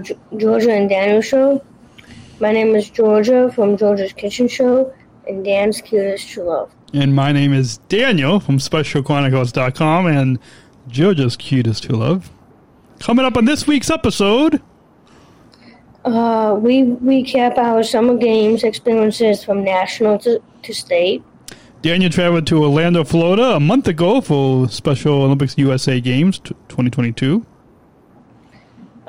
the Georgia and Daniel show. My name is Georgia from Georgia's Kitchen Show, and Dan's cutest to love. And my name is Daniel from SpecialChronicles.com and Georgia's Cutest to Love. Coming up on this week's episode, Uh, we recap our summer games experiences from national to, to state. Daniel traveled to Orlando, Florida a month ago for Special Olympics USA Games t- 2022.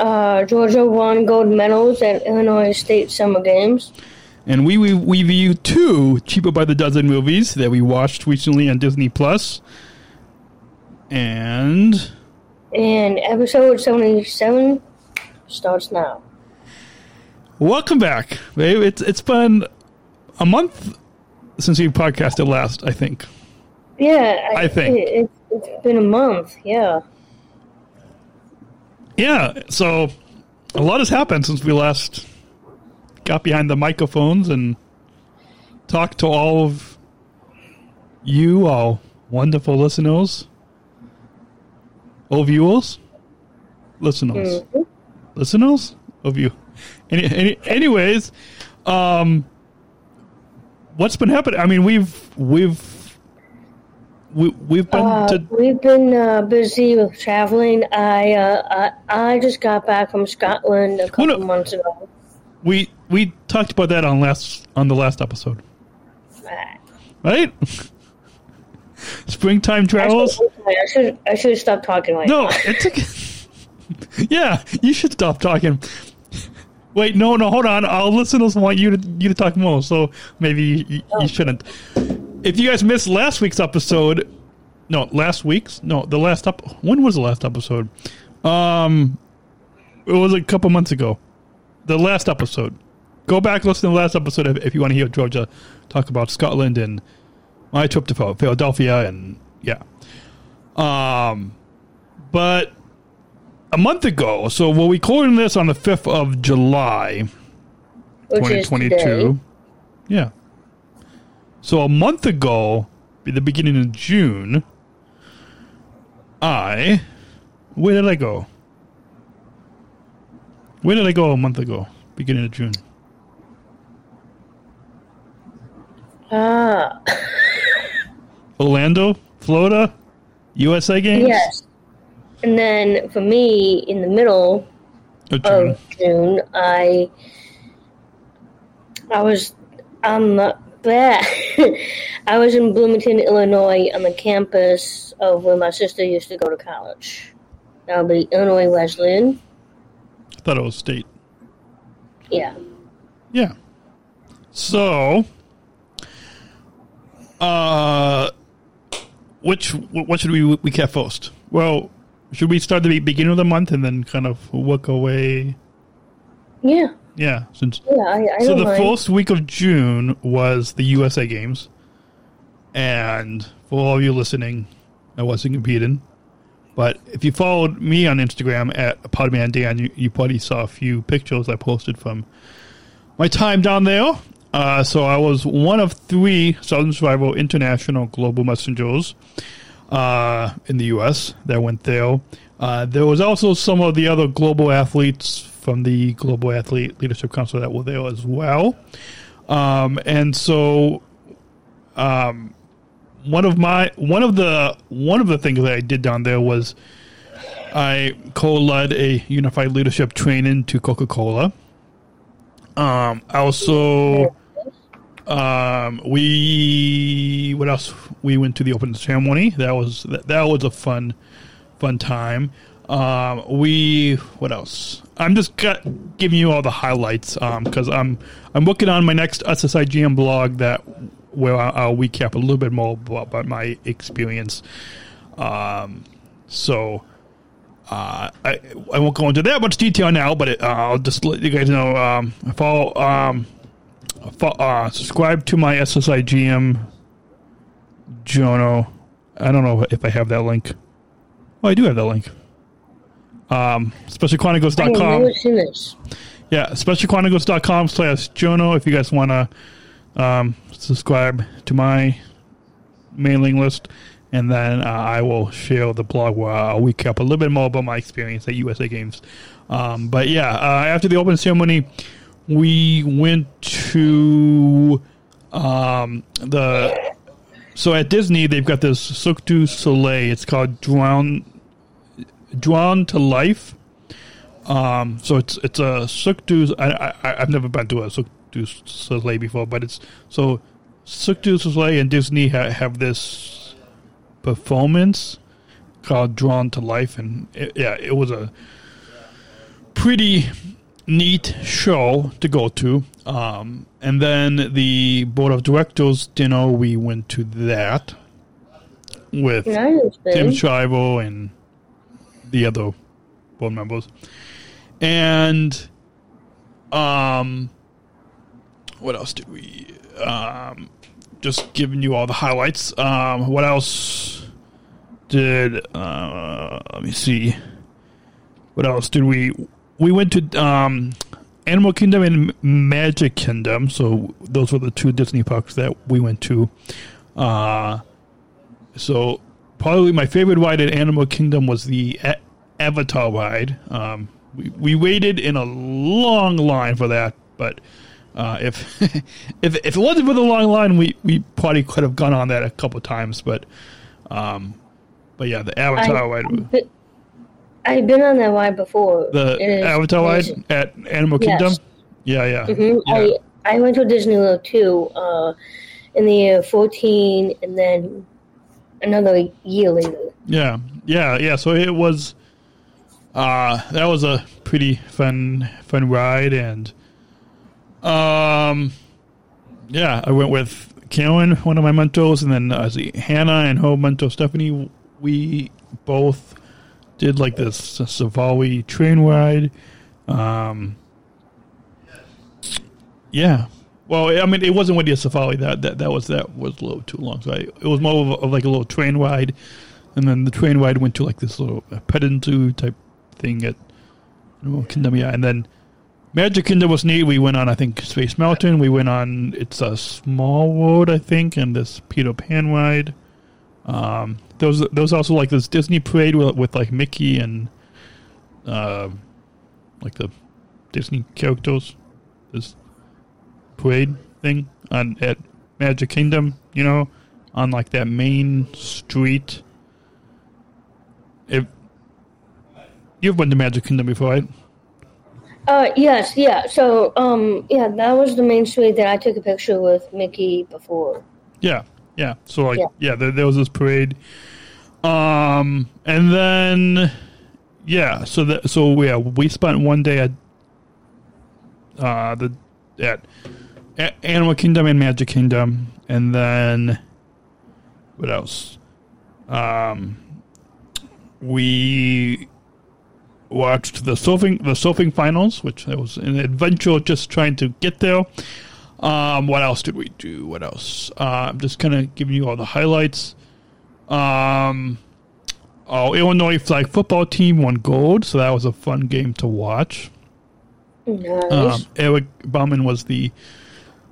Uh, Georgia won gold medals at Illinois State Summer Games. And we, we, we review two cheaper by the dozen movies that we watched recently on Disney Plus. And And episode 77 starts now. welcome back, babe. It's it's been a month since we podcasted last, I think. Yeah, I think. It, it, it's been a month, yeah. Yeah, so a lot has happened since we last got behind the microphones and talked to all of you, all wonderful listeners, all viewers, listeners, listeners? Of you. Any, any, anyways, um, what's been happening? I mean, we've we've we, we've been Uh, to we've been uh, busy with traveling. I, uh, I I just got back from Scotland a couple no. months ago. we we talked about that on last on the last episode. right? right? Springtime travels. I should I should stop talking like No, that. it's okay. yeah, you should stop talking. Wait, no, no, hold on. Our listeners want you to you to talk more, so maybe you, you, you shouldn't. If you guys missed last week's episode, no, last week's, no, the last up. When was the last episode? Um, it was a couple months ago. The last episode. Go back listen to the last episode if, if you want to hear Georgia talk about Scotland and my trip to Philadelphia and yeah. Um, but a month ago, so we're recording this on the fifth of July, twenty twenty two. Yeah. So a month ago, the beginning of June, I where did I go? Where did I go a month ago? Beginning of June. Ah, Orlando, Florida, USA games. yes. And then for me, in the middle Of June. of June, I I was on the bleh. I was in Bloomington, Illinois, on the campus of where my sister used to go to college. That would be Illinois Wesleyan. I thought it was state. Yeah. Yeah. So, uh, which what should we recap first? Well, should we start the beginning of the month and then kind of work away? Yeah. Yeah, since Yeah. I, I so the mind. first week of June was the USA Games, and for all of you listening, I wasn't competing. But if you followed me on Instagram at Podman Dan, you, you probably saw a few pictures I posted from my time down there. Uh, so I was one of three Sargent Shriver International Global Messengers uh, in the U.S. that went there. Uh, there was also some of the other global athletes from the Global Athlete Leadership Council that were there as well. Um, and so, um, one of my one of the one of the things that I did down there was I co-led a unified leadership training to Coca Cola. Um, also um, we what else? We went to the opening ceremony. That was that, that was a fun fun time. Um, we what else? I'm just giving you all the highlights because I'm I'm working on my next SSIGM blog that where I'll, recap a little bit more about, my experience. Um, so uh, I I won't go into that much detail now, but it, uh, I'll just let you guys know. Um, follow um, fo- uh, subscribe to my SSIGM journal. I don't know if I have that link. Oh, I do have that link. Um, I have specialchronicles.com. never seen this. Yeah, specialchronicles.com slash journal if you guys want to um, subscribe to my mailing list and then uh, I will share the blog where I'll recap a little bit more about my experience at USA Games. Um, but yeah, uh, after the opening ceremony, we went to um, the so at Disney they've got this Cirque du Soleil. It's called Drown Drawn to Life. Um, so it's it's a Cirque du. I, I I've never been to a Cirque du Soleil before, but it's so Cirque du Soleil and Disney ha- have this performance called Drawn to Life, and it, yeah, it was a pretty neat show to go to. Um, and then the board of directors dinner, we went to that with Nice, Tim. Shivo and the other board members. And um what else did we um just giving you all the highlights. Um what else did uh let me see. What else did we we went to um Animal Kingdom and Magic Kingdom, so those were the two Disney parks that we went to. Uh so probably my favorite ride at Animal Kingdom was the Avatar ride. Um, we we waited in a long line for that, but uh, if if if it wasn't for the long line, we, we probably could have gone on that a couple times. But um, but yeah, the Avatar ride, I've been- I've been on that ride before. the Avatar ride at Animal Yes. Kingdom. Yeah, yeah, Mhm. yeah. I I went to Disneyland too, uh, in the year fourteen, and then another year later. Yeah, yeah, yeah. So it was, uh, that was a pretty fun, fun ride, and, um, yeah, I went with Karen, one of my mentors, and then uh, see Hannah and her mentor Stephanie. We both did like this Safari train ride. Um, yeah. Well, I mean, it wasn't with the safari. That that that was that was a little too long. So I, it was more of, of like a little train ride, and then the train ride went to like this little uh, petting type thing at Animal Kingdom. Yeah, and then Magic Kingdom was neat. We went on, I think, Space Mountain. We went on it's a small world, I think, and this Peter Pan ride. Um, there was there was also like this Disney parade with, with like Mickey and, uh, like the Disney characters. This parade thing on at Magic Kingdom, you know, on like that main street. If you've been to Magic Kingdom before, right? Uh, yes, yeah. So, um, yeah, that was the main street that I took a picture with Mickey before. Yeah, yeah. So like, yeah, Yeah. there, there was this parade, um, and then yeah, so that so yeah, we spent one day at uh the at A- Animal Kingdom and Magic Kingdom, and then what else? Um, we watched the surfing the surfing finals, which was an adventure just trying to get there. Um, what else did we do? What else? Uh, I'm just kind of giving you all the highlights. Um, oh, Illinois flag football team won gold, so that was a fun game to watch. Nice. Um, Eric Bauman was the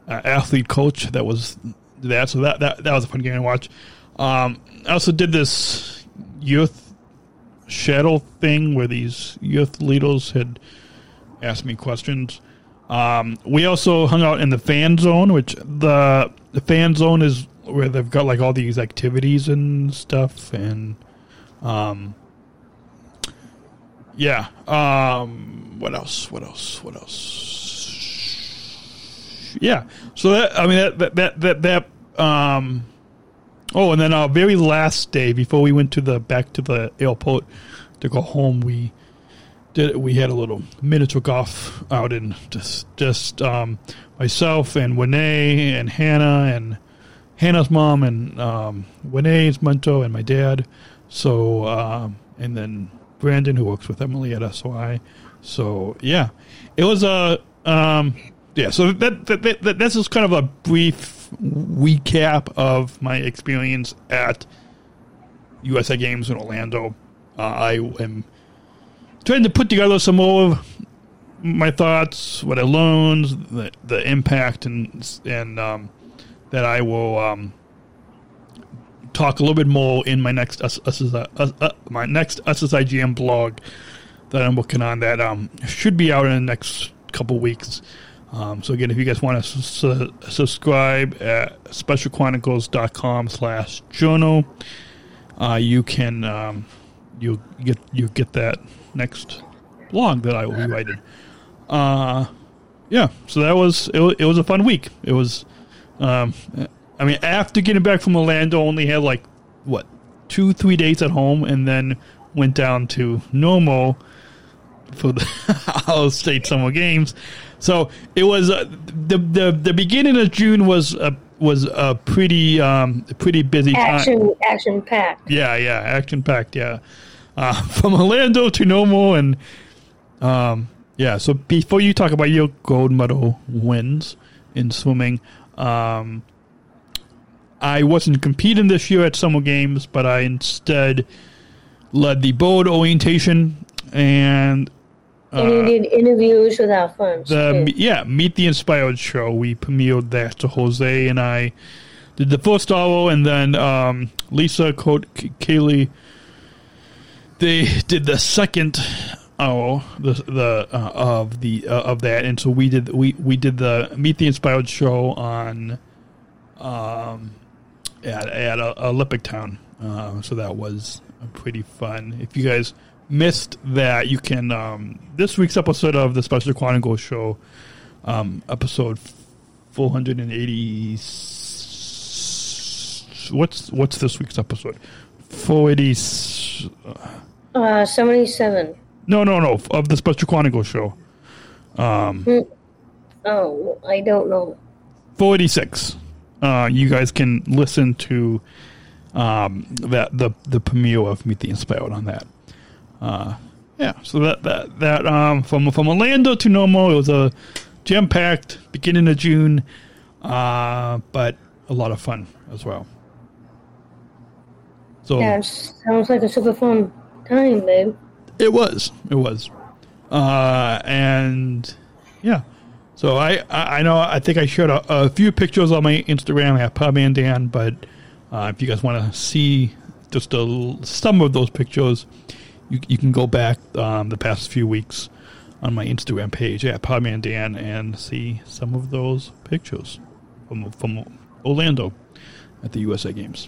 uh, athlete coach that was that, so that, that that was a fun game to watch. Um, I also did this youth shuttle thing where these youth leaders had asked me questions. Um, we also hung out in the fan zone, which the the fan zone is where they've got like all these activities and stuff, and um, yeah. Um, what else? What else? What else? Yeah. So that I mean that that that that, that um. Oh, and then our very last day before we went to the back to the airport to go home, we did we had a little miniature golf out in just just um, myself and Winnie and Hannah and Hannah's mom and um, Winnie's mentor and my dad. So um, and then Brandon who works with Emily at SOI. So yeah, it was a um, yeah. So that, that, that, that this is kind of a brief recap of my experience at USA Games in Orlando. Uh, I am trying to put together some more of my thoughts, what I learned, the the impact, and and um, that I will um, talk a little bit more in my next SSI, uh, my next SSIGM blog that I'm working on that um, should be out in the next couple weeks. Um, so again, if you guys want to su- subscribe at specialchronicles.com slash journal, uh, you can um, you get you get that next blog that I will be writing. Uh, yeah, so that was it, it. was a fun week. It was, um, I mean, after getting back from Orlando, only had like what two three days at home, and then went down to Normal for the Ohio State Summer Games. So it was uh, the the the beginning of June was a was a pretty um pretty busy action time. action packed. Yeah, yeah, action packed. Yeah, uh, from Orlando to Normal and um yeah. So before you talk about your gold medal wins in swimming, um, I wasn't competing this year at Summer Games, but I instead led the board orientation and and you did interviews with our friends. the too. yeah meet the inspired show we premiered that to jose and i did the first hour and then um, lisa Cote kaylee they did the second hour the the uh, of the uh, of that and so we did we we did the meet the inspired show on um at at uh, olympic town uh, so that was pretty fun if you guys missed that you can um this week's episode of the special chronicles show um episode 480 what's what's this week's episode? 480 Uh, seventy-seven. no no no of the special chronicles show. Um, Oh, I don't know. 486 uh you guys can listen to um that the the premiere of meet the inspired on that uh yeah so that that that um from from orlando to Normal, it was a jam packed beginning of june uh but a lot of fun as well so Yeah, it sounds like a super fun time, babe. It was. It was. Uh, and yeah. So I, I I know I think I shared a, a few pictures on my Instagram at Podman Dan, but uh, if you guys want to see just a, some of those pictures, you, you can go back um, the past few weeks on my Instagram page at Podman Dan and see some of those pictures from from Orlando at the USA Games.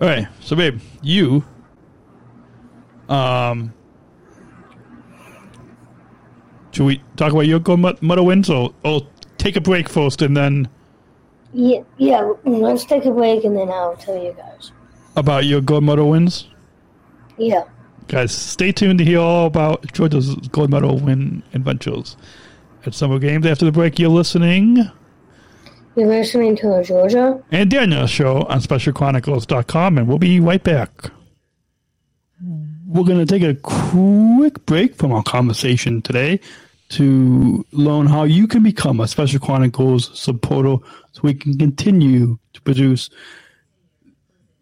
All right, so babe, you um, should we talk about your gold med- medal wins, or, or take a break first and then Yeah, yeah. Let's take a break and then I'll tell you guys. about your gold medal wins? Yeah. Guys, stay tuned to hear all about Georgia's gold medal win adventures at Summer Games. After the break, you're listening You're listening to the Georgia. and Daniel's show on SpecialChronicles.com, and we'll be right back. We're going to take a quick break from our conversation today to learn how you can become a Special Chronicles supporter so we can continue to produce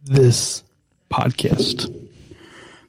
this podcast.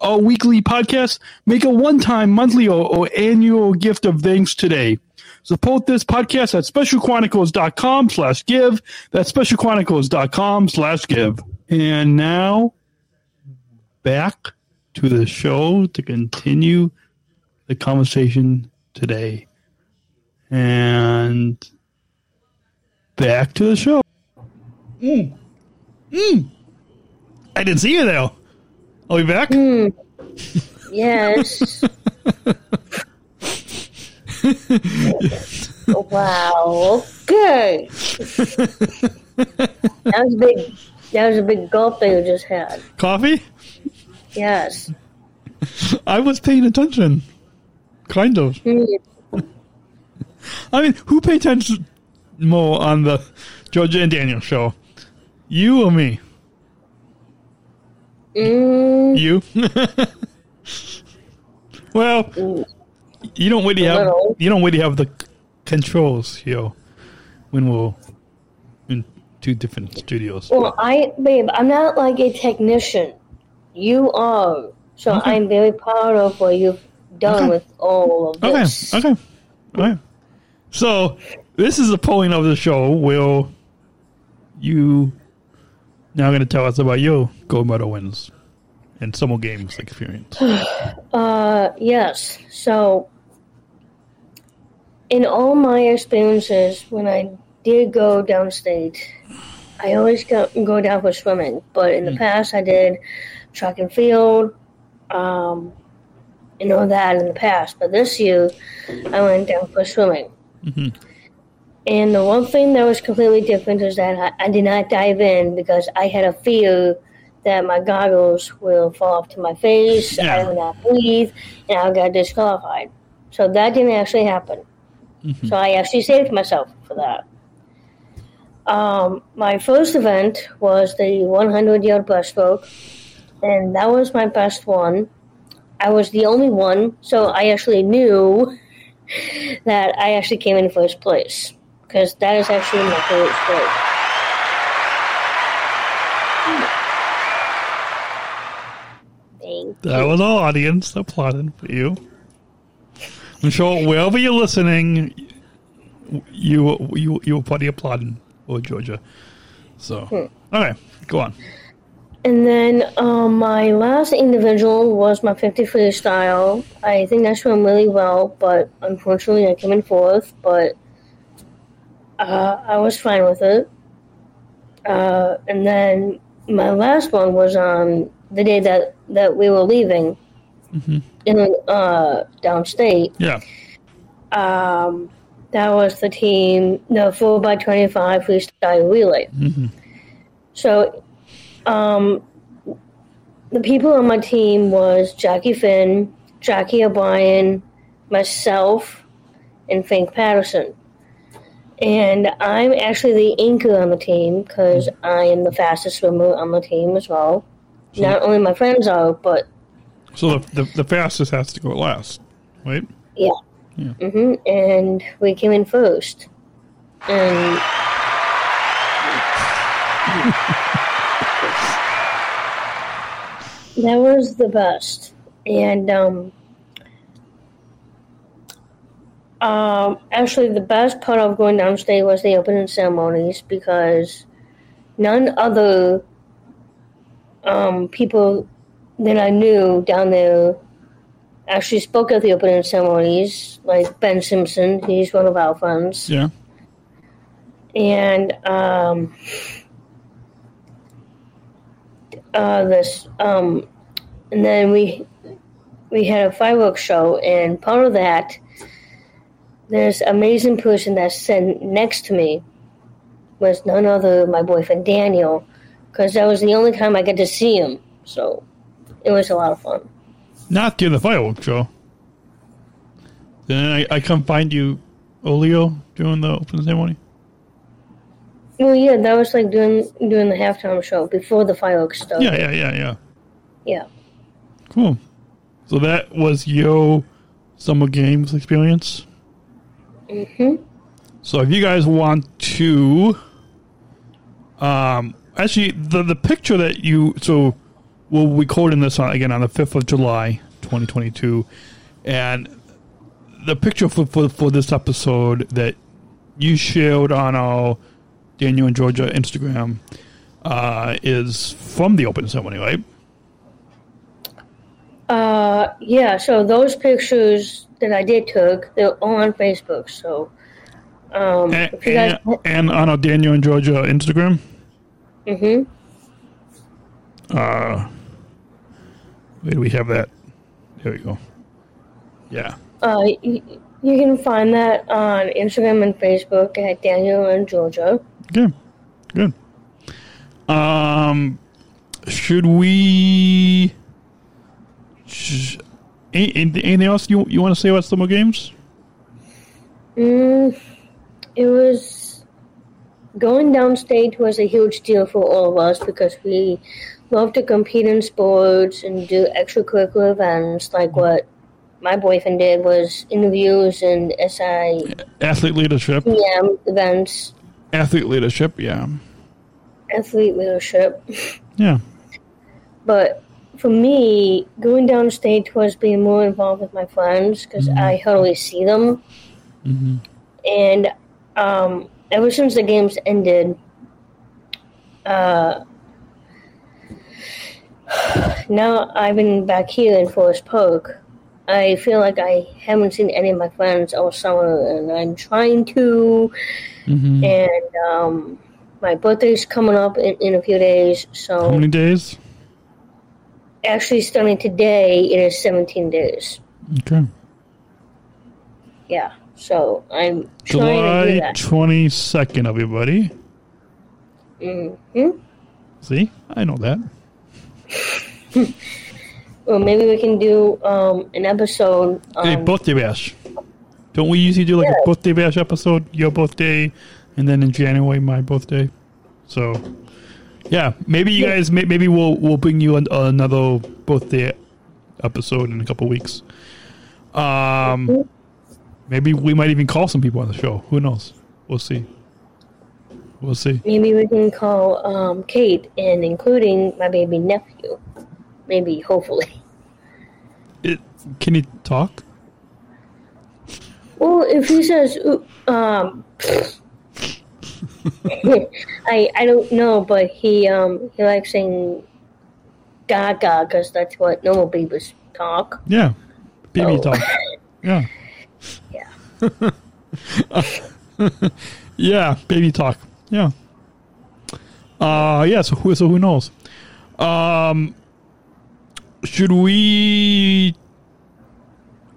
our weekly podcast, make a one-time, monthly, or, or annual gift of thanks today. Support this podcast at specialchronicles.com slash give. That's specialchronicles.com slash give. And now back to the show to continue the conversation today. And back to the show. Mm. Mm. I didn't see you there. Are we back? Yes. wow. Okay. that was a big. That was a big gulp that you just had. Coffee? Yes. I was paying attention. Kind of. Mm, I mean, who paid attention more on the Georgia and Daniel show? You or me? Mm, You? well, you don't really have you don't really have the c- controls here when we're in two different studios. well, I, babe, I'm not like a technician. You are. So Okay. I'm very proud of what you've done Okay. with all of this. okay, okay. So this is the point of the show where you now I'm going to tell us about your gold medal wins and summer games experience. Uh, yes. So, in all my experiences, when I did go downstate, I always go, go down for swimming. But in the past, I did track and field, um, and all that in the past. But this year, I went down for swimming. Mhm. And the one thing that was completely different is that I, I did not dive in because I had a fear that my goggles will fall off to my face, Yeah. I will not breathe, and I got disqualified. So that didn't actually happen. So I actually saved myself for that. Um, my first event was the 100 yard breaststroke, and that was my best one. I was the only one, so I actually knew that I actually came in first place because that is actually my favorite sport. Thank That was our audience applauding for you. I'm sure wherever you're listening, you you you were probably applauding for Georgia. So, okay, go on. And then um, my last individual was my 50 freestyle. I think that swam really well, but unfortunately I came in fourth, but uh, I was fine with it. Uh, and then my last one was on the day that, that we were leaving in uh, downstate. Yeah. Um, that was the team, the 4x25 freestyle relay. So um, the people on my team was Jackie Finn, Jackie O'Brien, myself, and Frank Patterson. And I'm actually the anchor on the team because I am the fastest swimmer on the team as well. Not only my friends are, but So the, the the fastest has to go last, right? yeah. Yeah. hmm And we came in first. And that was the best. And um, um, actually, the best part of going downstate was the opening ceremonies because none other um, people that I knew down there actually spoke at the opening ceremonies, like Ben Simpson. He's one of our friends. Yeah. And um, uh, this, um, and then we we had a fireworks show, and part of that, this amazing person that sat next to me was none other than my boyfriend Daniel, because that was the only time I got to see him. So it was a lot of fun. Not during the fireworks show. Then I, I come find you, Olio, during the opening ceremony. Well, yeah, that was like doing doing the halftime show before the fireworks started. Yeah, yeah, yeah, yeah. Yeah. Cool. So that was your summer games experience. Hmm So if you guys want to, um, actually the the picture that you so we're recording this on again on the fifth of July, twenty twenty two, and the picture for, for for this episode that you shared on our Daniel and Georgia Instagram uh, is from the open ceremony, right? Uh, yeah. So those pictures that I did took, they're all on Facebook. So, um, And, if you guys, and, and on our Daniel and Georgia Instagram. hmm Uh, where do we have that? There we go. Yeah. uh, y- You can find that on Instagram and Facebook at Daniel and Georgia. Okay, good. Um, should we? Sh- anything else you you want to say about Summer Games? Mm, it was going downstate was a huge deal for all of us because we love to compete in sports and do extracurricular events like what my boyfriend did was interviews and SI Athlete leadership. Yeah, events, Athlete leadership. Yeah, athlete leadership. yeah. But for me, going downstate was being more involved with my friends because I hardly see them. And um, ever since the games ended, uh, now I've been back here in Forest Park. I feel like I haven't seen any of my friends all summer, and I'm trying to. And um, my birthday's coming up in, in a few days, so How many days? Actually starting today it is 17 days Okay. yeah so i'm trying to do July that twenty second, everybody. hmm See, I know that. well, maybe we can do um, an episode Hey, um, birthday bash. Don't we usually do like Yeah. a birthday bash episode? Your birthday, and then in January my birthday. So, yeah, maybe you guys, maybe we'll we'll bring you an, another birthday episode in a couple weeks. Um, maybe we might even call some people on the show. Who knows? We'll see. We'll see. maybe we can call um, kate and including my baby nephew maybe hopefully It, can you talk? well if he says um I I don't know, but he um he likes saying "gaga" because that's what normal babies talk. Yeah, baby Oh. talk. Yeah. Yeah. Yeah, baby talk. Yeah. Uh yeah, so who so who knows? Um should we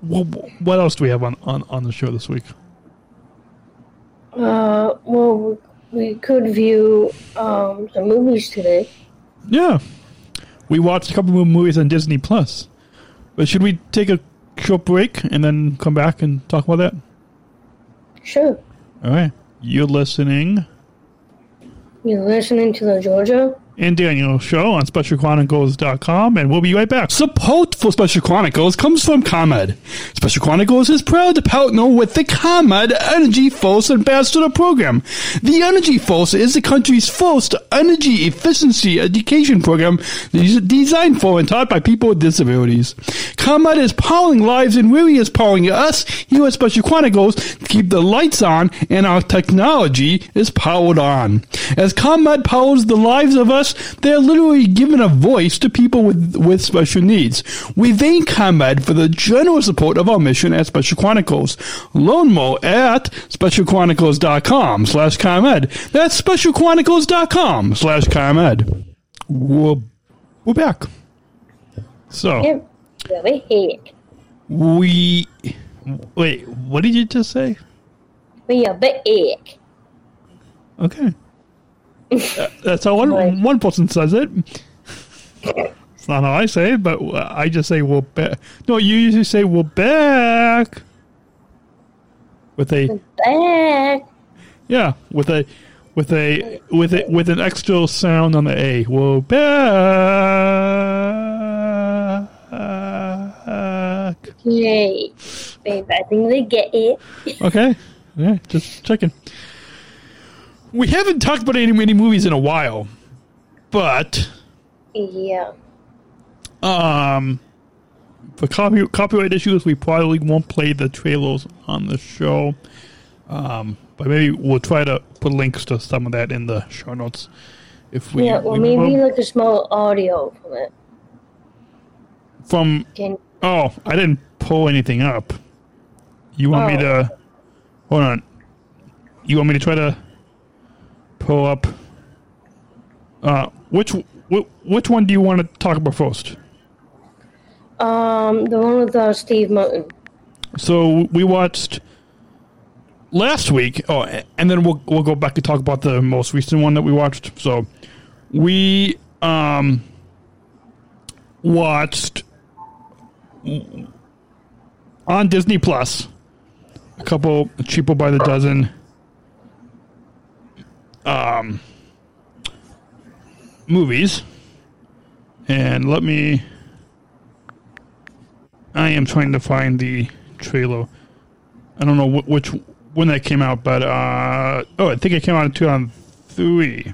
what, what else do we have on, on, on the show this week? Uh, well, we could view um, some movies today. Yeah. We watched a couple of movies on Disney Plus. But should we take a short break and then come back and talk about that? Sure. All right. You're listening You're listening to the Georgia. And Daniel show on SpecialChronicles.com, and we'll be right back. Support for Special Chronicles comes from ComEd. Special Chronicles is proud to partner with the ComEd Energy Force Ambassador Program. The Energy Force is the country's first energy efficiency education program designed for and taught by people with disabilities. ComEd is powering lives and really is powering us here at Special Chronicles to keep the lights on and our technology is powered on. As ComEd powers the lives of us, they're literally giving a voice to people with, with special needs. We thank ComEd for the generous support of our mission at Special Chronicles. Learn more at specialchronicles.com slash ComEd. That's specialchronicles.com slash ComEd. We're, we're back. So. We... Wait, what did you just say? We are back. Okay. Uh, That's how one, Right. one person says it. It's not how I say it, but I just say we're back. No, you usually say we're back. With a Back. yeah, with a with a with a with an extra sound on the A. We're back. Yay. Babe, I think they get it. Okay. Yeah, just checking. We haven't talked about any many movies in a while, but Yeah. um, for copy, copyright issues, we probably won't play the trailers on the show. Um, but maybe we'll try to put links to some of that in the show notes. If we, Yeah, or we maybe like a small audio from it. from Can oh, I didn't pull anything up. You want me Oh. to hold on? You want me to try to pull up? Uh, which wh- which one do you want to talk about first? um the one with uh, Steve Martin. So we watched last week. Oh, and then we'll we'll go back and talk about the most recent one that we watched. So we um watched on Disney Plus a couple cheaper by the dozen um movies. And let me I am trying to find the trailer. I don't know wh- which when that came out, but uh oh, I think it came out in 2003.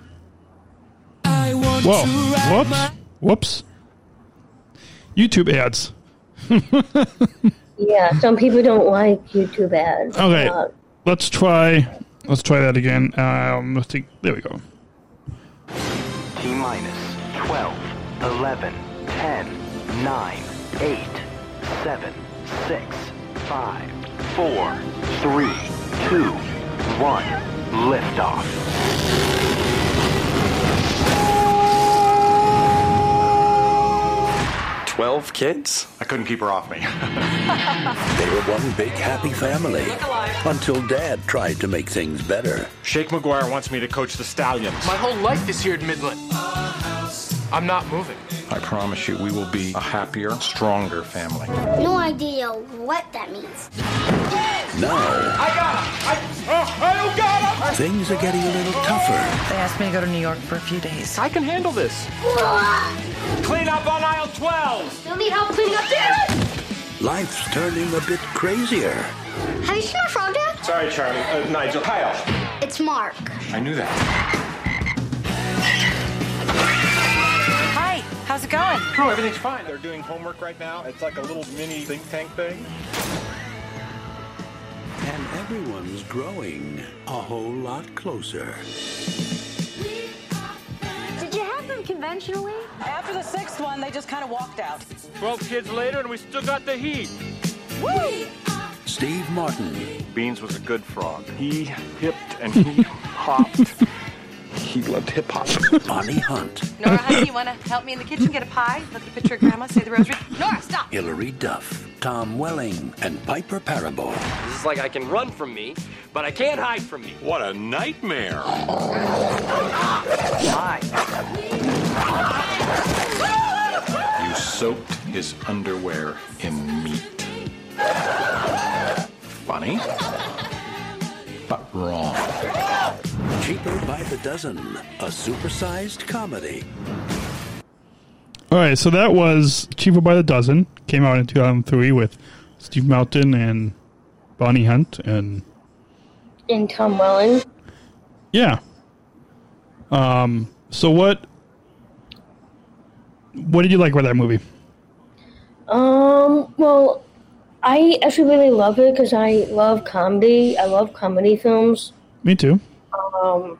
Whoa! Whoops! Whoops! YouTube ads. Yeah, some people don't like YouTube ads. Okay, Uh, let's try. Let's try that again. Um, let's see. There we go. T minus 12, 11, 10, 9, 8, 7, 6, 5, 4, 3, 2, 1. Liftoff. Twelve kids? I couldn't keep her off me. They were one big happy family until Dad tried to make things better. Shake McGuire wants me to coach the Stallions. My whole life is here at Midland. I'm not moving. I promise you, we will be a happier, stronger family. No idea what that means. Now, I got him! I, I got him! things are getting a little tougher. They asked me to go to New York for a few days. I can handle this. Clean up on aisle 12! Still need help cleaning up there? Life's turning a bit crazier. Have you seen our frog dad? Sorry, Charlie. Uh, Nigel. Kyle. It's Mark. I knew that. Hi, how's it going? Oh, everything's fine. They're doing homework right now. It's like a little mini think tank thing. And everyone's growing a whole lot closer. Did you have them conventionally? After the sixth one, they just kind of walked out. 12 kids later, and we still got the heat. Woo! Steve Martin, Beans was a good frog. He hipped and he hopped. He loved hip hop. Bonnie Hunt, Nora, honey, you want to help me in the kitchen get a pie? Look at the picture of Grandma, say the rosary. Nora, stop! Hilary Duff, Tom Welling, and Piper Perabo. This is like I can run from me, but I can't hide from me. What a nightmare. Hi. You soaked his underwear in meat. Funny, but wrong. Cheaper by the dozen, a supersized comedy. All right, so that was Cheaper by the Dozen. Came out in 2003 with Steve Martin and Bonnie Hunt, and in Tom Welling. yeah. Um. So what? What did you like about that movie? Um, well, I actually really love it because I love comedy. I love comedy films. Me too. Um,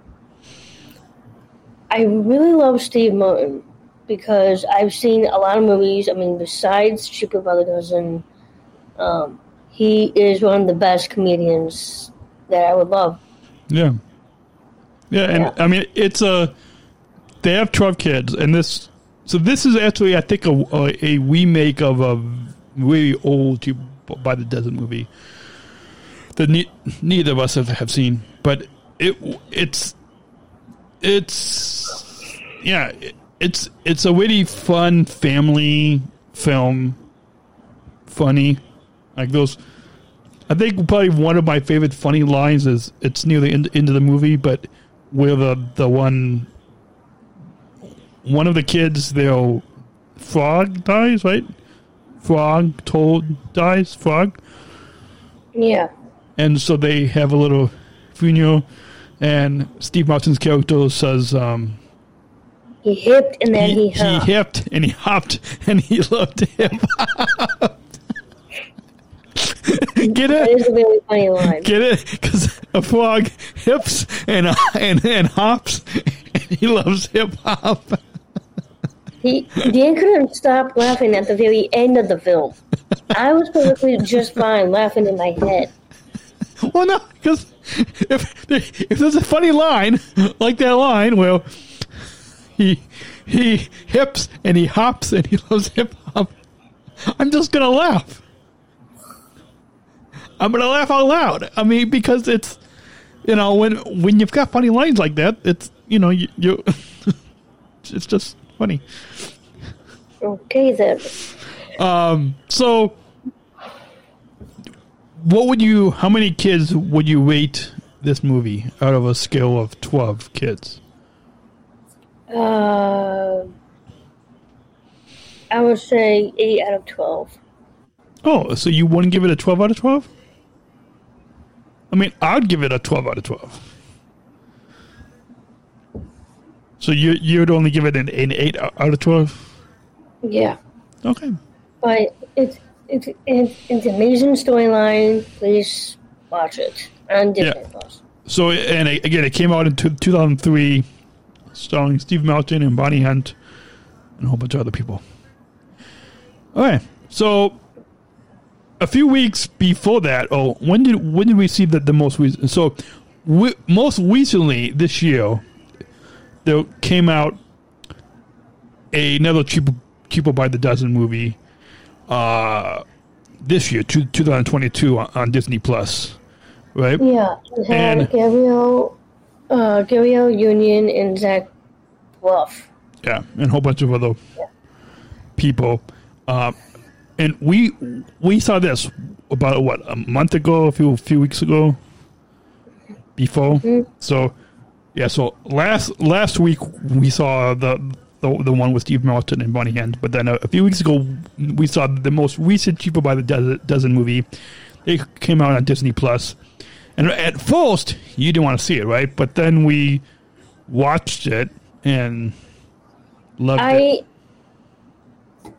I really love Steve Martin because I've seen a lot of movies. I mean, besides by the Dozen, um, he is one of the best comedians that I would love. Yeah. Yeah, and Yeah. I mean it's a they have twelve kids, and this so this is actually I think a a, a remake of a really old by the Desert movie that ne- neither of us have, have seen, but it it's it's yeah it, it's it's a witty, fun family film, funny like those. I think probably one of my favorite funny lines is it's near the end, end of the movie, but where the the one one of the kids their frog dies, right? Frog toad dies, frog, Yeah. and so they have a little funeral, and Steve Martin's character says, um, He hipped and then he, he, he hipped and he hopped and he loved hip hop. Get That it? is a really funny line. Get it? Because a frog hips and and and hops, and he loves hip hop. He Dan couldn't stop laughing at the very end of the film. I was perfectly just fine laughing in my head. Well, no, because if if there's a funny line like that line where he he hips and he hops and he loves hip hop, I'm just gonna laugh. I'm gonna laugh out loud. I mean, because it's you know when when you've got funny lines like that, it's you know you, you it's just funny. Okay then. Um, so what would you? How many kids would you rate this movie out of a scale of twelve kids? Uh, I would say eight out of twelve. Oh, so you wouldn't give it a twelve out of twelve? I mean, I'd give it a twelve out of twelve. So you you'd only give it an, an eight out of twelve? Yeah, Okay. but it's it's it's, amazing storyline. Please watch it on Disney Yeah. Plus. So and again, it came out in 2003, starring Steve Martin and Bonnie Hunt, and a whole bunch of other people. Okay, so a few weeks before that, oh, when did when did we see the the most recent? So, we, most recently this year, there came out another cheaper cheaper by the dozen movie. Uh, this year, two, 2022 on, on Disney Plus, right? Yeah, And- Gabrielle, uh, Gabrielle Union and Zach Braff. Yeah, and a whole bunch of other people. Uh, and we we saw this about what a month ago, a few few weeks ago. Before, so yeah, so last last week we saw the the, the one with Steve Martin and Bonnie Hunt, but then a, a few weeks ago we saw the most recent Cheaper by the Dozen, dozen movie. It came out on Disney Plus, and at first you didn't want to see it, right? But then we watched it and loved it. I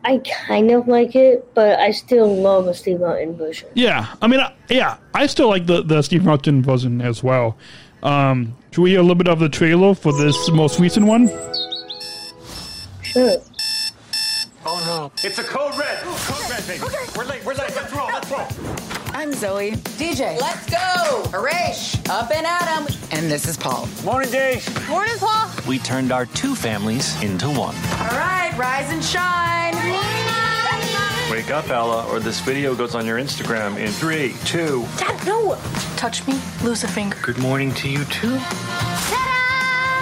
I kind of like it, but I still love a Steve Martin version. Yeah, I mean, I- yeah, I still like the the Steve Martin version as well. Um, should we hear a little bit of the trailer for this most recent one? Sure. Oh no. It's a code red. Code red, baby. Okay. We're late. We're late. Let's roll. Let's roll. I'm Zoe. DJ. Let's go. Harish. Up and at 'em. And this is Paul. Morning, Dave. Morning, Paul. We turned our two families into one. All right, rise and shine. Wake up, Ella, or this video goes on your Instagram in three, two. Dad, no. Touch me, lose a finger. Good morning to you too.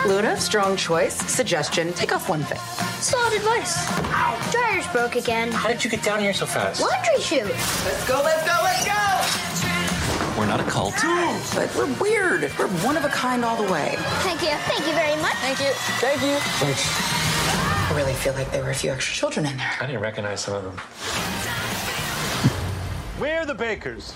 Luda, strong choice. Suggestion, take off one thing. Solid advice. Dryer's broke again. How did you get down here so fast? Laundry chute. Let's go, let's go, let's go. We're not a cult. But we're weird. We're one of a kind all the way. Thank you. Thank you very much. Thank you. Thank you. I really feel like there were a few extra children in there. I didn't recognize some of them. We're the Bakers.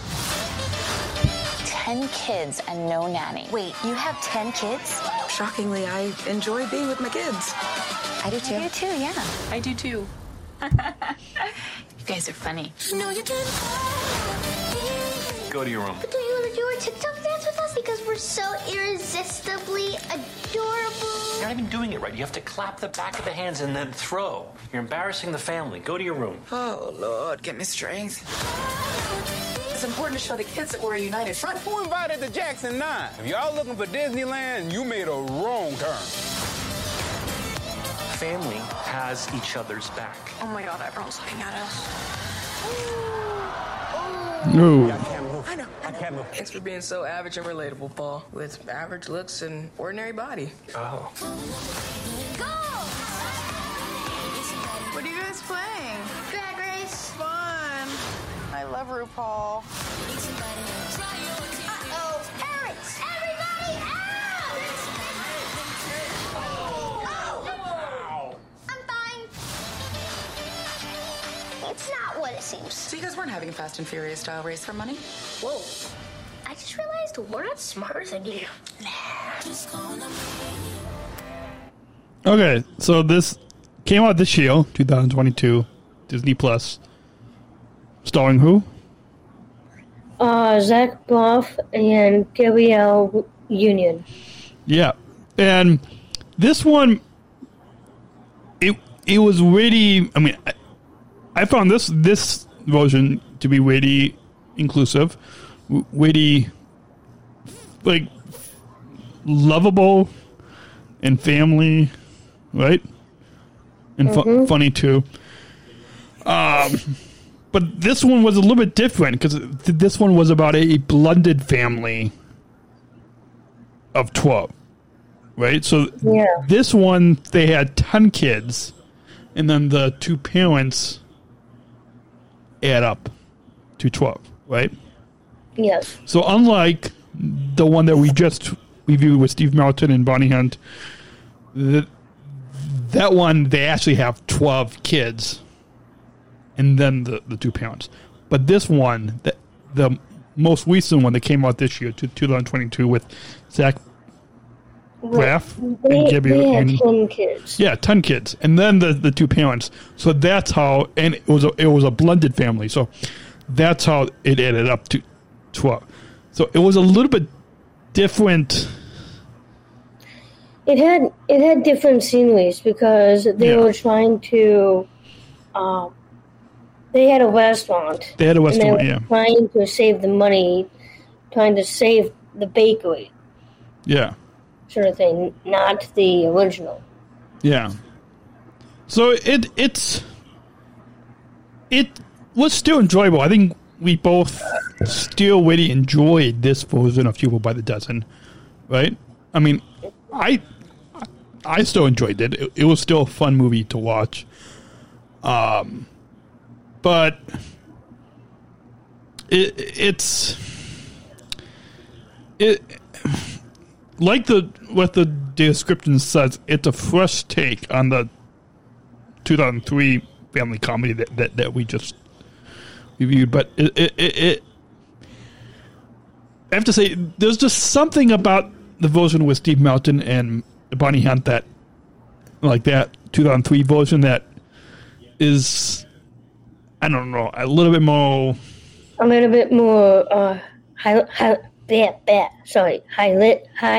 Ten kids and no nanny. Wait, you have ten kids? Shockingly, I enjoy being with my kids. I do too. You do too, yeah. I do too. you guys are funny. No, you didn't. Go to your room. But do you want to do our TikTok dance with us? Because we're so irresistibly adorable. You're not even doing it right. You have to clap the back of the hands and then throw. You're embarrassing the family. Go to your room. Oh, Lord, give me strength. It's important to show the kids that we're a united front. Who invited the Jackson Nine? If y'all looking for Disneyland, you made a wrong turn. Family has each other's back. Oh my god, everyone's looking at us. No. I know. I can't move. Thanks for being so average and relatable, Paul. With average looks and ordinary body. Oh. What are you guys playing? Drag race. Fun. I love RuPaul. Uh-oh. Parents, everybody out! I'm fine. It's not what it seems. So you guys weren't having a Fast and Furious style race for money? Whoa. I just realized we're not smarter than you. Okay, so this came out this year, 2022, Disney Plus, starring who? Uh, Zach Braff and Gabrielle Union. Yeah, and this one, it it was witty. I mean, I, I found this this version to be witty, inclusive, w- really like lovable and family, right? And fu- Mhm. funny too. Um, but this one was a little bit different because this one was about a blended family of 12 right so Yeah. this one they had 10 kids and then the two parents add up to 12 right Yes. so unlike the one that we just reviewed with Steve Martin and Bonnie Hunt, the, that one they actually have twelve kids, and then the, the two parents. But this one, the, the most recent one that came out this year, to 2022, with Zach Braff They, and Gibby they had and 10 kids. yeah, ten kids, and then the, the two parents. So that's how, and it was a, it was a blended family. So that's how it added up to twelve. So it was a little bit different. It had it had different sceneries because they Yeah. were trying to. Um, they had a restaurant. They had a and restaurant, they were yeah. Trying to save the money, trying to save the bakery, Yeah, sort of thing, not the original. yeah. So it it's it was still enjoyable. I think we both still really enjoyed this version of Fuel by the Dozen, right? I mean, I I still enjoyed it. It, it was still a fun movie to watch. Um, but it it's it like the what the description says. It's a fresh take on the 2003 family comedy that that, that we just reviewed. But it, it, it, I have to say, there's just something about the version with Steve Martin and Bonnie Hunt that, like that 2003 version, that is, I don't know, a little bit more. A little bit more uh, high, high, bad, bad. Sorry, high,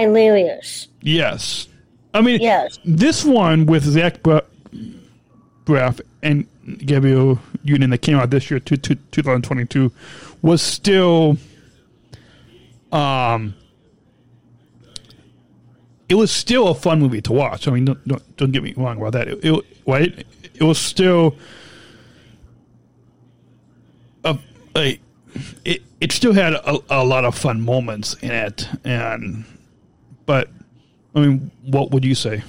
hilarious. Yes. I mean, Yes. this one with Zach Braff and Gabrielle Union that came out this year, to, to 2022, was still. Um, it was still a fun movie to watch. I mean, don't don't, don't get me wrong about that. It, it right? It was still it it still had a, a lot of fun moments in it, and but I mean, what would you say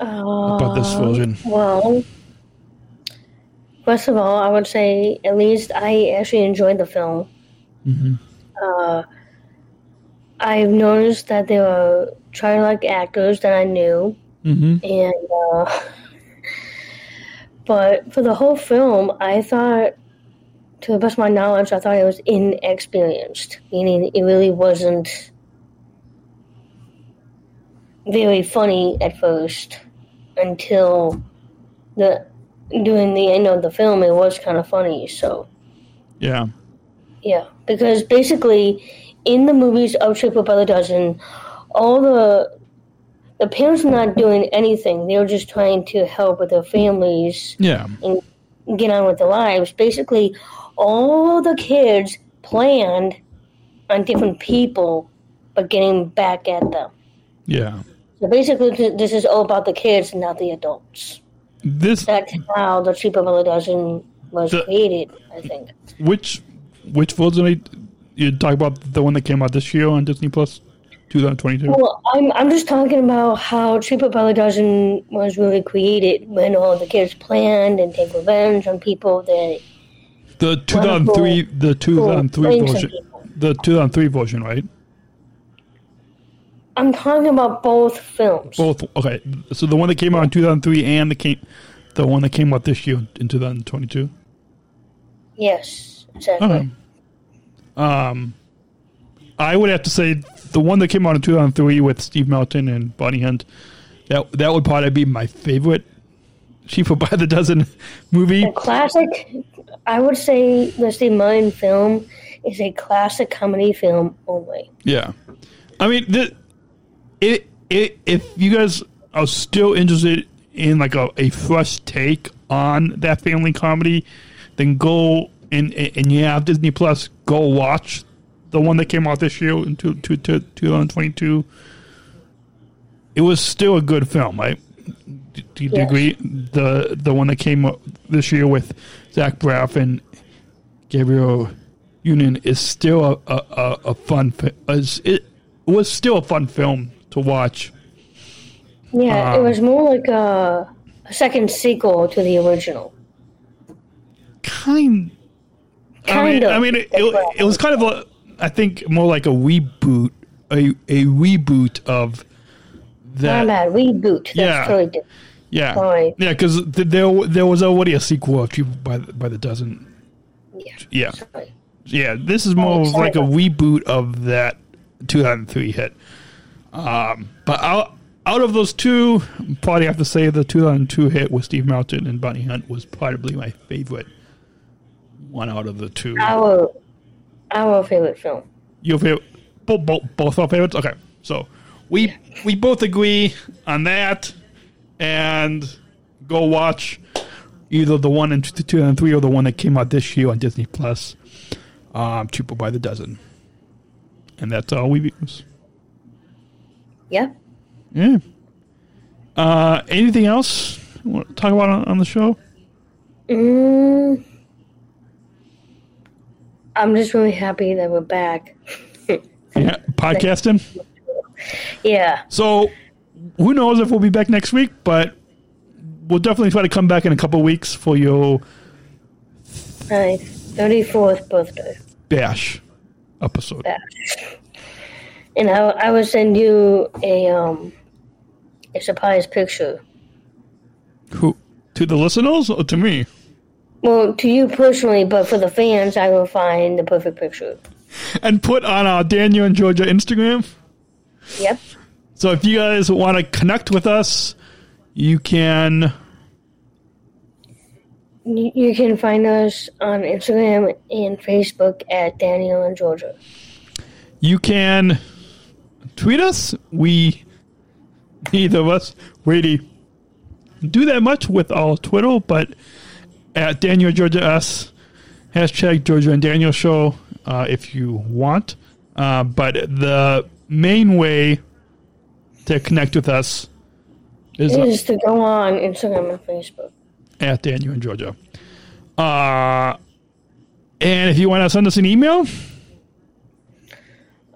about this Uh, version? Well, first of all, I would say at least I actually enjoyed the film. Mm-hmm. Uh, I've noticed that there were childlike actors that I knew, Mm-hmm. and uh, but for the whole film, I thought, to the best of my knowledge, I thought it was inexperienced, meaning it really wasn't very funny at first until the during the end of the film it was kind of funny so. Yeah, yeah because basically in the movies of Triple by the Dozen all the the parents are not doing anything. They're just trying to help with their families yeah, and get on with their lives. Basically all the kids planned on different people but getting back at them yeah. so basically, this is all about the kids, not the adults. This That's how the Cheaper Villa Dozen was The- created, I think. which which are You talk about the one that came out this year on Disney Plus, 2022. Well, I'm, I'm just talking about how Cheaper Villa Dozen was really created when all the kids planned and take revenge on people that. The 2003, the 2003 playing version, the 2003 version, right? I'm talking about both films. Both. Okay, so the one that came out in 2003 and the came, the one that came out this year in 2022. Yes, exactly. Okay. Um, I would have to say the one that came out in 2003 with Steve Martin and Bonnie Hunt. That that would probably be my favorite. Sheep by the dozen movie. The classic, I would say, Steve Martin film is a classic comedy film only. Yeah, I mean, the, it, it if you guys are still interested in like a, a fresh take on that family comedy, then go and and you have Disney Plus. Go watch the one that came out this year in two, two, two, 2022. It was still a good film. I Do you, Yes. agree? The the one that came up this year with Zach Braff and Gabrielle Union is still a a, a, a fun. Is, it was still a fun film to watch. Yeah, it Um, was more like a, a second sequel to the original. Kind. I Kind mean, of. I mean, it, it, it was kind of a. I think more like a reboot, a a reboot of That. bad, reboot. That's Yeah. totally different. Yeah, Sorry. yeah, because th- there there was already a sequel of People by the, by the Dozen. Yeah. Yeah, Sorry. yeah. This is more of like a reboot of that 2003 hit. Um, but out out of those two, probably have to say the 2002 hit with Steve Martin and Bonnie Hunt was probably my favorite one out of the two. Our our favorite film. Your favorite, both, both, both our favorites. Okay, so we we both agree on that, and go watch either the one in two thousand three or the one that came out this year on Disney Plus, um, Cheaper by the Dozen, and that's all we use. Yeah. Yeah. Uh, anything else you want to talk about on, on the show? Mm, I'm just really happy that we're back. Yeah, podcasting. Yeah. So who knows if we'll be back next week, but we'll definitely try to come back in a couple weeks for your My 34th birthday. bash episode. Bash. And I, I will send you a um a surprise picture. Who to the listeners or to me? Well, to you personally, but for the fans, I will find the perfect picture. And put on our Daniel and Georgia Instagram. Yep. So if you guys want to connect with us, you can. You, can find us on Instagram and Facebook at Daniel and Georgia. You can tweet us. We neither of us really do that much with our Twitter, but at Daniel Georgia S hashtag Georgia and Daniel show uh, if you want. Uh, but the main way to connect with us is Is to go on Instagram and Facebook. at Daniel and Georgia. Uh, and if you want to send us an email,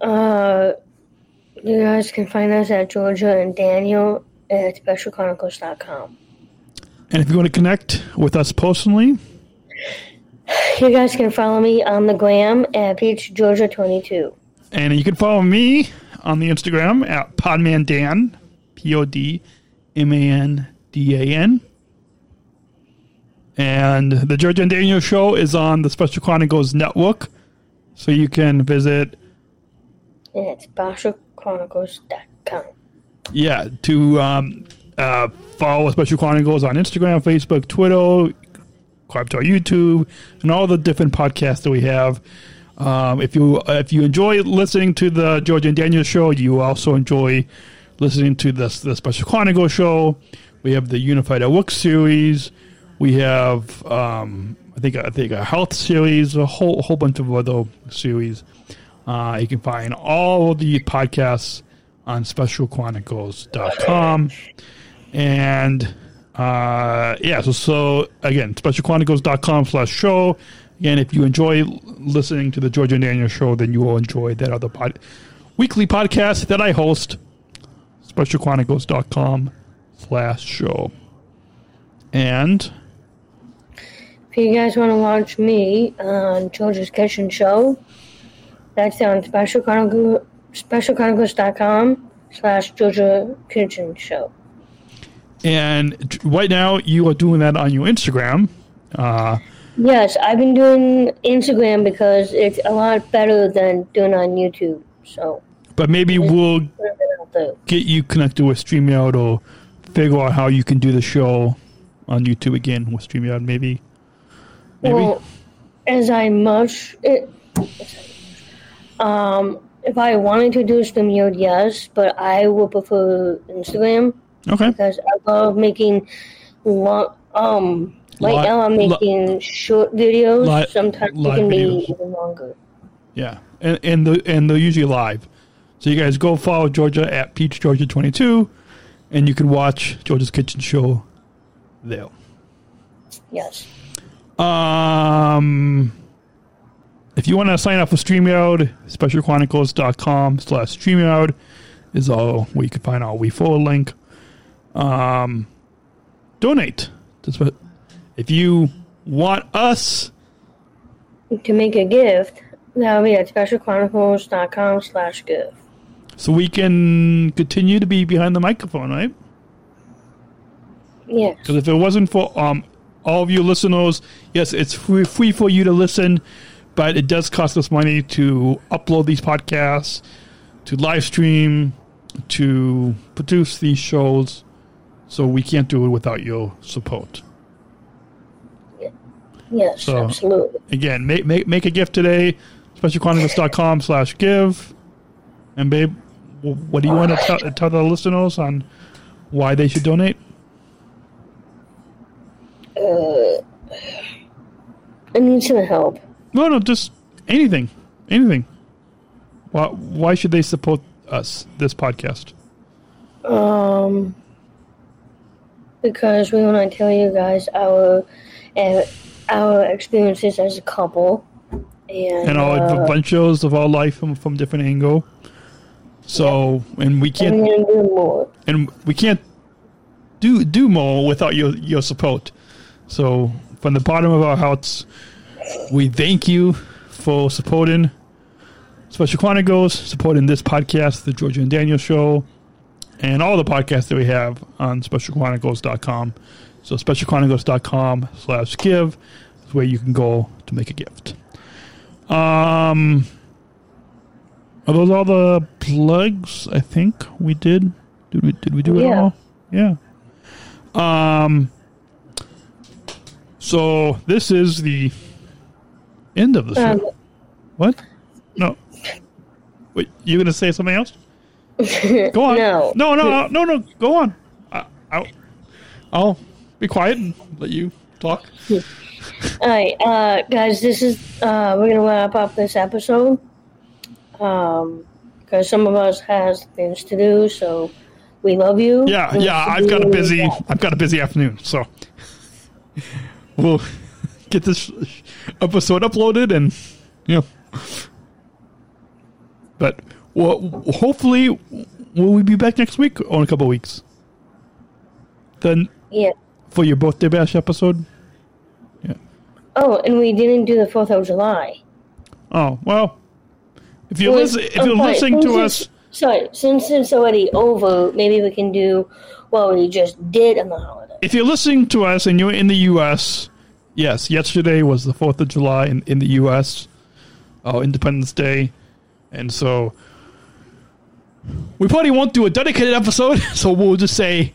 Uh, you guys can find us at Georgia and Daniel at specialchronicles.com. and if you want to connect with us personally, You guys can follow me on the gram at Peach Georgia 22. And you can follow me on the Instagram at PodmanDan, P O D M A N D A N. And the George and Daniel show is on the Special Chronicles Network. So you can visit, And it's specialchronicles.com. yeah, to um, uh, follow Special Chronicles on Instagram, Facebook, Twitter, subscribe to our YouTube, and all the different podcasts that we have. Um, if you if you enjoy listening to the George and Daniel show, you also enjoy listening to the the Special Chronicle show. We have the Unified at Work series. We have um, I think I think a health series, a whole whole bunch of other series. Uh, you can find all the podcasts on specialchronicles.com. And uh, yeah, so, so again, specialchronicles.com slash show. Again, if you enjoy listening to the Georgia and Daniel show, then you will enjoy that other pod- weekly podcast that I host, specialchronicles.com slash show. And If you guys want to watch me on Georgia's Kitchen Show, that's on Special Chronicle, specialchronicles.com slash Georgia Kitchen Show. and right now you are doing that on your Instagram. Uh, Yes, I've been doing Instagram because it's a lot better than doing on YouTube. So, but maybe we'll put it out there. get you connected with StreamYard or figure out how you can do the show on YouTube again with StreamYard, maybe. Maybe. Well, as I much it, um, if I wanted to do StreamYard, yes, but I would prefer Instagram okay. because I love making long. Um, right now I'm making short videos. Sometimes they can videos. be even longer. Yeah, and and the and they're usually live. So you guys go follow Georgia at Peach Georgia twenty two, and you can watch Georgia's Kitchen Show there. Yes. Um, if you want to sign up for StreamYard, specialchronicles.com slash StreamYard is all where you can find our WeForward link. Um, donate. That's what, if you want us To make a gift, that'll be at specialchronicles.com slash gift. so we can continue to be behind the microphone, right? Yes. Because if it wasn't for um, all of you listeners, yes, it's free, free for you to listen, but it does cost us money to upload these podcasts, to live stream, to produce these shows. So we can't do it without your support. Yes, So- absolutely. Again, make make, make a gift today, specialchronicles.com slash give. And babe, what do you want to tell, tell the listeners on why they should donate? Uh, I need some help. No, no, just anything, anything. Why, why should they support us, this podcast? Um, because we want to tell you guys our uh, our experiences as a couple, and, And all uh, adventures of our life from, from different angle. So, and we can't, we're do more. and we can't do do more without your your support. So, from the bottom of our hearts, we thank you for supporting Special Chronicles, supporting this podcast, the Georgia and Daniel Show, and all the podcasts that we have on specialchronicles.com. So, specialchronicles.com slash give is where you can go to make a gift. Um, are those all the plugs? I think we did. Did we? Did we do it Yeah. all? Yeah. Um. So this is the end of the show. Um, what? No. Wait, you gonna say something else? Go on. No. No, no, no, no. Go on. I, I'll, I'll be quiet and let you talk. All right, uh, guys, this is uh, we're gonna wrap up this episode. Um, because some of us has things to do, so we love you. Yeah, We yeah. I've got a busy. I've got a busy afternoon, so we'll get this episode uploaded, and you know. But well, hopefully, will we be back next week or in a couple of weeks? Then Yeah. For your birthday bash episode. Yeah. Oh, and we didn't do the Fourth of July. Oh well, if you're Well, listen, if oh, you're sorry, listening to us, Sorry, since it's already over, maybe we can do what we just did on the holiday. if you're listening to us and you're in the U.S., yes, yesterday was the Fourth of July in, in the U.S., our Independence Day, and so we probably won't do a dedicated episode. So we'll just say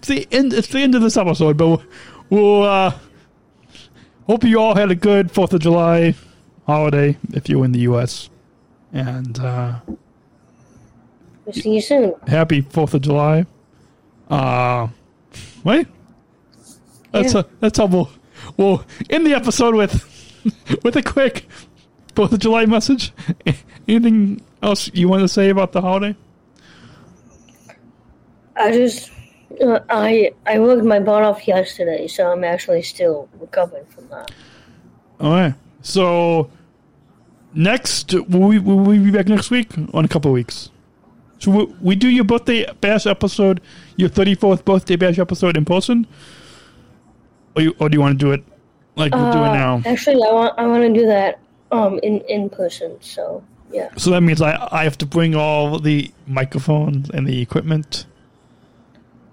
it's the end. It's the end of this episode, but we'll, we'll uh, hope you all had a good Fourth of July holiday if you're in the U.S. and. Uh, We'll see you soon. happy Fourth of July. Uh wait. That's Yeah. a, that's how we'll we'll end the episode with with a quick Fourth of July message. Anything else you want to say about the holiday? I just, uh, I I worked my butt off yesterday, so I'm actually still recovering from that. All right. So next, will we will we be back next week on a couple of weeks? So we, we do your birthday bash episode, your thirty fourth birthday bash episode in person, or you or do you want to do it like we're doing Uh, now? Actually, I want I want to do that um in in person. So yeah. So that means I I have to bring all the microphones and the equipment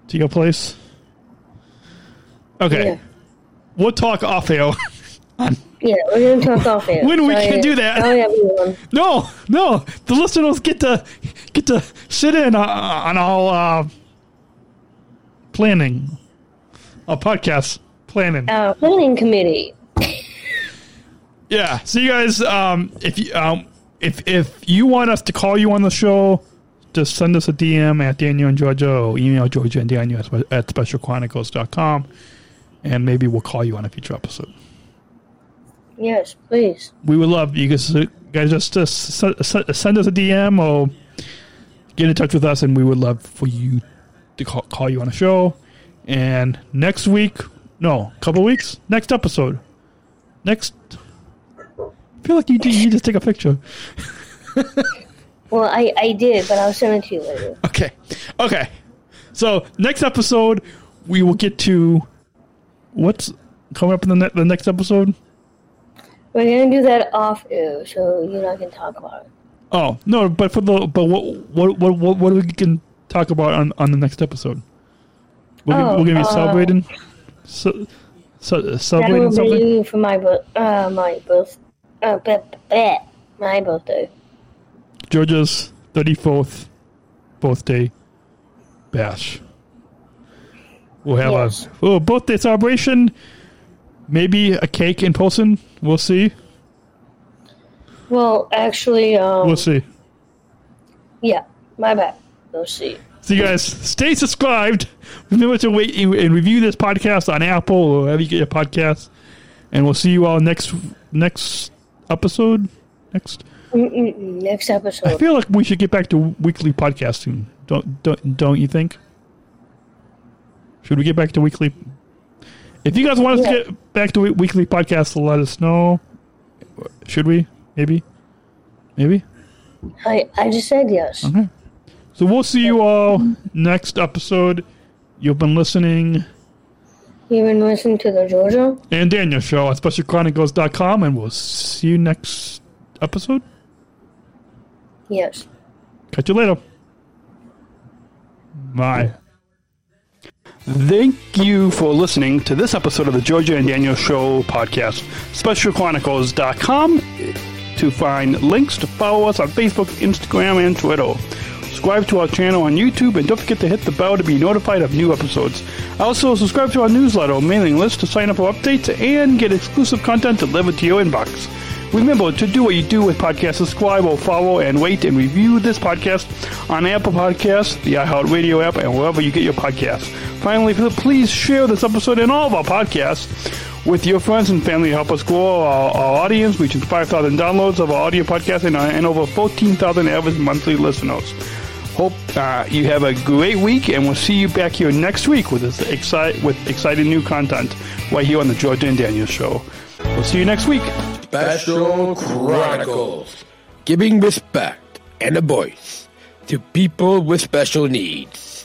to your place. Okay, Yeah. we'll talk off air. Yeah, we're gonna talk off air. When we Sorry- can do that. Sorry, everyone. no, no, the listeners get to get to sit in uh, on all uh, planning, our podcast planning. Our planning committee. Yeah. So you guys, um, if you um, if if you want us to call you on the show, just send us a DM at Daniel and Georgia or email Georgia and Daniel at, specialchronicles.com and maybe we'll call you on a future episode. Yes, please. We would love you guys, uh, guys just, uh, just send, uh, send us a DM or get in touch with us, and we would love for you to call, call you on a show. And next week, no, couple weeks, next episode, next. I feel like you you just take a picture. Well, I, I did, but I'll send it to you later. Okay. Okay. So next episode, we will get to what's coming up in the, ne- the next episode. We're gonna do that off air, so you and I can talk about it. Oh no, but for the but what what what what, what we can talk about on, on the next episode? We're, gonna, Oh, we're gonna be uh, celebrating, so, so, celebrating something. For my uh, my birth, uh, bleh, bleh, my birthday. Georgia's thirty fourth birthday bash. We'll have Yes. a oh, birthday celebration. Maybe a cake in person. We'll see. Well, actually, um, We'll see. yeah, my bad. We'll see. So you guys stay subscribed. Remember to wait and and review this podcast on Apple or wherever you get your podcasts. And we'll see you all next next episode. Next, Mm-mm-mm, next episode. I feel like we should get back to weekly podcasting. Don't don't don't you think? Should we get back to weekly? If you guys want us Yeah. to get back to we- weekly podcasts, let us know. Should we? Maybe. Maybe. I I just said yes. Okay. So we'll see you all next episode. You've been listening You've been listening to the Georgia? and Daniel show at specialchronicles.com and we'll see you next episode. Yes. Catch you later. Bye. Thank you for listening to this episode of the Georgia and Daniel Show podcast. SpecialChronicles.com to find links to follow us on Facebook, Instagram, and Twitter. Subscribe to our channel on YouTube and don't forget to hit the bell to be notified of new episodes. Also, subscribe to our newsletter or mailing list to sign up for updates and get exclusive content delivered to your inbox. Remember to do what you do with podcasts. Subscribe or follow and rate and review this podcast on Apple Podcasts, the iHeartRadio app, and wherever you get your podcasts. Finally, please share this episode and all of our podcasts with your friends and family to help us grow our, our audience, reaching 5,000 downloads of our audio podcast and, uh, and over 14,000 average monthly listeners. Hope uh, you have a great week, and we'll see you back here next week with this excite with exciting new content right here on the Georgia and Daniel Show. We'll see you next week. Special Chronicles, giving respect and a voice to people with special needs.